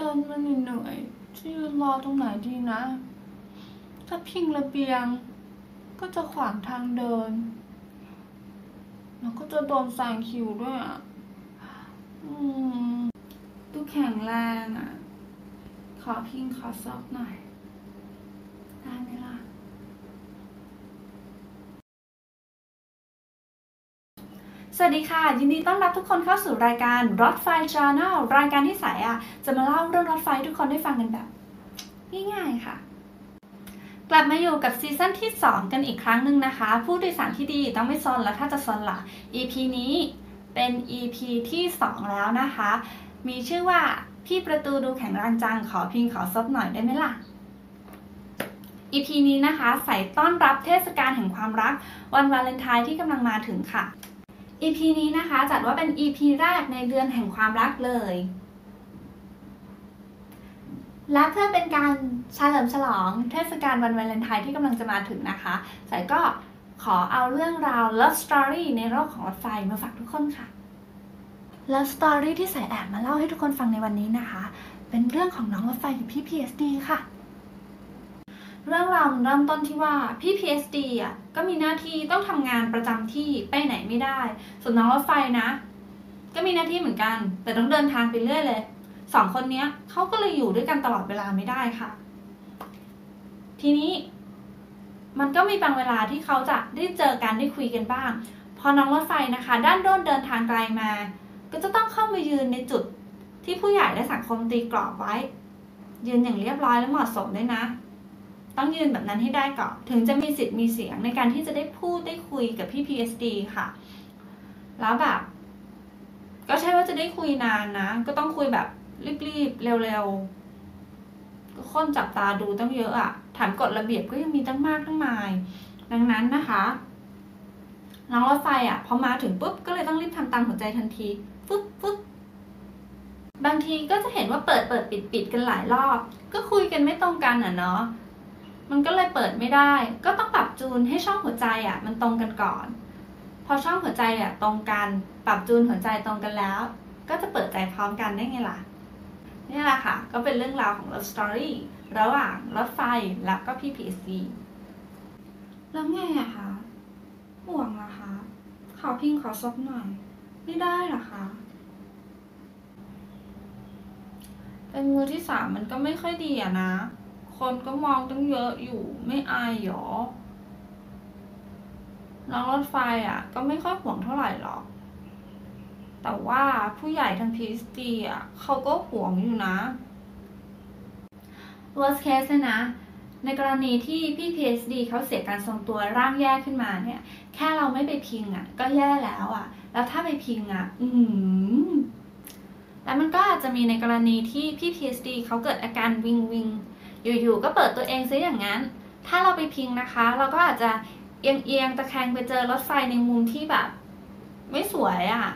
เดินมาเหนื่อยๆจะยืนรอตรงไหนดีนะ ถ้าพิงระเบียง ก็จะขวางทางเดิน แล้วก็จะโดนแซงคิวด้วยอะอืมดูแข็งแรงอะ ขอพิงขอซอกหน่อย ได้ไหมล่ะ สวัสดีค่ะ ยินดีต้อนรับทุกคนเข้าสู่รายการรถไฟ Journal รายการที่สายอะจะมาเล่าเรื่องรถไฟทุกคนได้ฟังกันแบบ ง่ายๆค่ะ กลับมาอยู่กับซีซั่นที่ 2 กันอีกครั้งหนึ่งนะคะ ผู้โดยสารที่ดีต้องไม่ซนแล้วถ้าจะซนล่ะ EP นี้เป็น EP ที่ 2 แล้วนะคะ มีชื่อว่าพี่ประตูดูแข็งแรงจังขอพิงขอซบหน่อยได้ไหมล่ะ EP นี้นะคะ ใส่ต้อนรับเทศกาลแห่งความรัก วันวาเลนไทน์ที่กำลังมาถึงค่ะ EP นี้นะคะจัดว่าเป็น EP แรกในเดือนแห่งความรักเลย และเพื่อเป็นการเฉลิมฉลองเทศกาลวันวาเลนไทน์ที่กำลังจะมาถึงนะคะสายก็ขอเอาเรื่องราว love story ในโลกของรถไฟมาฝากทุกคนค่ะ love story ที่สายแอบมาเล่าให้ทุกคนฟังในวันนี้นะคะ เป็นเรื่องของน้องรถไฟกับพี่ PSD ค่ะ เรื่องราวมันเริ่มต้นที่ว่าพี่ PSD อะก็มีหน้าที่ต้องทำงานประจำที่ไปไหนไม่ได้ ส่วนน้องรถไฟนะ ก็มีหน้าที่เหมือนกัน แต่ต้องเดินทางไปเรื่อยเลยสองคนเนี้ยเขาก็เลยอยู่ด้วยกันตลอดเวลาไม่ได้ค่ะ ทีนี้ มันก็มีบางเวลาที่เขาจะได้เจอกันได้คุยกันบ้าง พอน้องรถไฟนะคะ ด้านโดนเดินทางไกลมา ก็จะต้องเข้ามายืนในจุดที่ผู้ใหญ่และสังคมตีกรอบไว้ ยืนอย่างเรียบร้อยและเหมาะสมด้วยนะ ต้องยืนแบบนั้นให้ได้ก่อน ถึงจะมีสิทธิ์มีเสียงในการที่จะได้พูดได้คุยกับพี่ PSD ค่ะ แล้วแบบ ก็ใช่ว่าจะได้คุยนานนะ ก็ต้องคุยแบบรีบๆ เร็วๆก็คนจับตาดูตั้งเยอะอะฐานกฎระเบียบก็ยังมีตั้งมากตั้งมาย ดังนั้นนะคะน้องรถไฟอะพอมาถึงปุ๊บก็เลยต้องรีบทำตามหัวใจทันทีฟึ๊บฟึ๊บบางทีก็จะเห็นว่าเปิดเปิดปิดปิดกันหลายรอบ ก็คุยกันไม่ตรงกันอะเนาะ มันก็เลยเปิดไม่ได้ ก็ต้องปรับจูนให้ช่องหัวใจอะมันตรงกันก่อน พอช่องหัวใจอะตรงกัน ปรับจูนหัวใจตรงกันแล้ว ก็จะเปิดใจพร้อมกันได้ไงล่ะ นี่แหละค่ะ ก็เป็นเรื่องราวของ love story ระหว่างรถไฟแล้วก็พี่ PSC แล้วไงอะคะห่วงเหรอคะ ขอพิงขอซบหน่อย ไม่ได้หรอคะ เป็นมือที่สามมันก็ไม่ค่อยดีอะนะ คนก็มองตั้งเยอะอยู่ไม่อายหรอ น้องรถไฟอะ ก็ไม่ค่อยห่วงเท่าไหร่หรอก แต่ว่าผู้ใหญ่ทางพีสตีอะเขาก็ห่วงอยู่นะ worst case เนี่ยนะ ในกรณีที่พี่ PSD เขาเสียการทรงตัวร่างแย่ขึ้นมาเนี่ย แค่เราไม่ไปพิงอะ ก็แย่แล้วอะ แล้วถ้าไปพิงอะ อือหือแล้วมันก็อาจจะมีในกรณีที่พี่ PSD เขาเกิดอาการวิงวิง อยู่ๆก็เปิดตัวเองซะอย่างนั้น ถ้าเราไปพิงนะคะ เราก็อาจจะเอียงๆตะแคงไปเจอรถไฟในมุมที่แบบ ไม่สวยอะ่ะ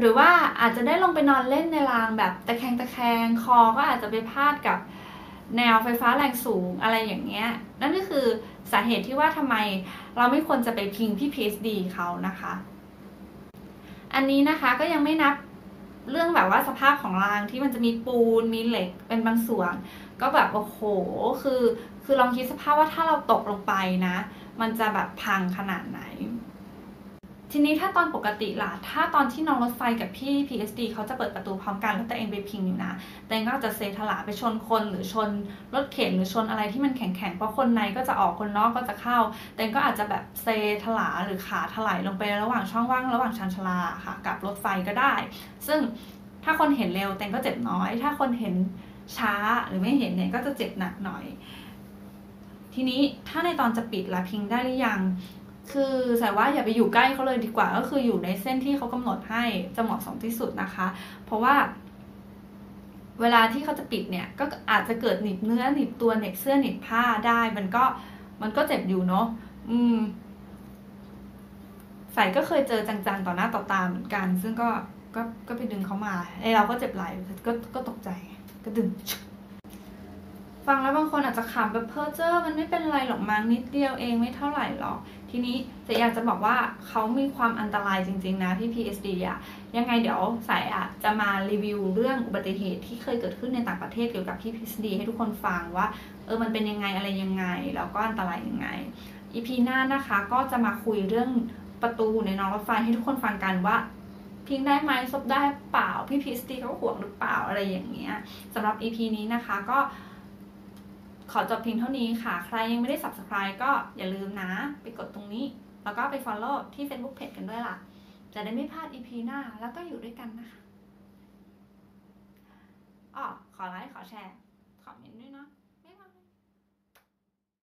หรือว่าอาจจะได้ลงไปนอนเล่นในรางแบบตะแคงตะแคงคอก็อาจจะไปพาดกับแนวไฟฟ้าแรงสูงอะไรอย่างเงี้ย นั่นก็คือสาเหตุที่ว่าทำไมเราไม่ควรจะไปพิงพี่ PSD เขานะคะ อันนี้นะคะก็ยังไม่นับ เรื่องแบบว่าสภาพของรางที่มันจะมีปูนมีเหล็กเป็นบางส่วน ก็แบบโอ้โหคือ คือลองคิดสภาพว่าถ้าเราตกลงไปนะ มันจะแบบพังขนาดไหน ทีนี้ถ้าตอนปกติล่ะ ถ้าตอนที่น้องรถไฟกับพี่ PSD เขาจะเปิดประตูพร้อมกันแล้วแต่เองไปพิงอยู่นะ แต่เองก็จะเซถลาไปชนคนหรือชนรถเข็นหรือชนอะไรที่มันแข็งๆ เพราะคนในก็จะออกคนนอกก็จะเข้า แต่เองก็อาจจะแบบเซถลาหรือขาถลายลงไประหว่างช่องว่างระหว่างชานชาลาค่ะกับรถไฟก็ได้ ซึ่งถ้าคนเห็นเร็วแต่ก็เจ็บน้อย ถ้าคนเห็นช้าหรือไม่เห็นเนี่ยก็จะเจ็บหนักหน่อย ทีนี้ถ้าในตอนจะปิดละพิงได้หรือยัง คือสายว่าอย่าไปอยู่ใกล้เขาเลยดีกว่า ก็คืออยู่ในเส้นที่เขากำหนดให้จะเหมาะสมที่สุดนะคะ เพราะว่า เวลาที่เขาจะปิดเนี่ยก็อาจจะเกิดหนีบเนื้อหนีบตัวหนีบเสื้อหนีบผ้าได้ มันก็มันก็เจ็บอยู่เนาะอืมสายก็เคยเจอจังๆต่อหน้าต่อตาเหมือนกัน ซึ่งก็ก็ก็ไปดึงเขามาไอเราก็เจ็บไหลก็ก็ตกใจก็ดึง ฟังแล้วบางคนอาจจะขำแบบเพ้อเจ้อมันไม่เป็นไรหรอกมั้งนิดเดียวเองไม่เท่าไหร่หรอกทีนี้แต่อยากจะบอกว่าเขามีความอันตรายจริงๆนะที่ PSD อะยังไงเดี๋ยวสายอะจะมารีวิวเรื่องอุบัติเหตุที่เคยเกิดขึ้นในต่างประเทศเกี่ยวกับที่ PSD ให้ทุกคนฟังว่าเออมันเป็นยังไงอะไรยังไง แล้วก็อันตรายยังไง EP หน้านะคะก็จะมาคุยเรื่องประตูในนองรถไฟให้ทุกคนฟังกันว่าพิงได้ไหมซบได้เปล่าพี่พีสตีเขาห่วงหรือเปล่าอะไรอย่างเงี้ยสำหรับ EP นี้นะคะก็ ขอจบเพียงเท่านี้ค่ะ ใครยังไม่ได้ subscribe ก็อย่าลืมนะ ไปกดตรงนี้ แล้วก็ไป follow ที่ Facebook Page กันด้วยล่ะ จะได้ไม่พลาด EP หน้า แล้วก็อยู่ด้วยกันนะคะอ๋อขอไลค์ ขอแชร์ ขอมเมนต์ด้วยเนาะ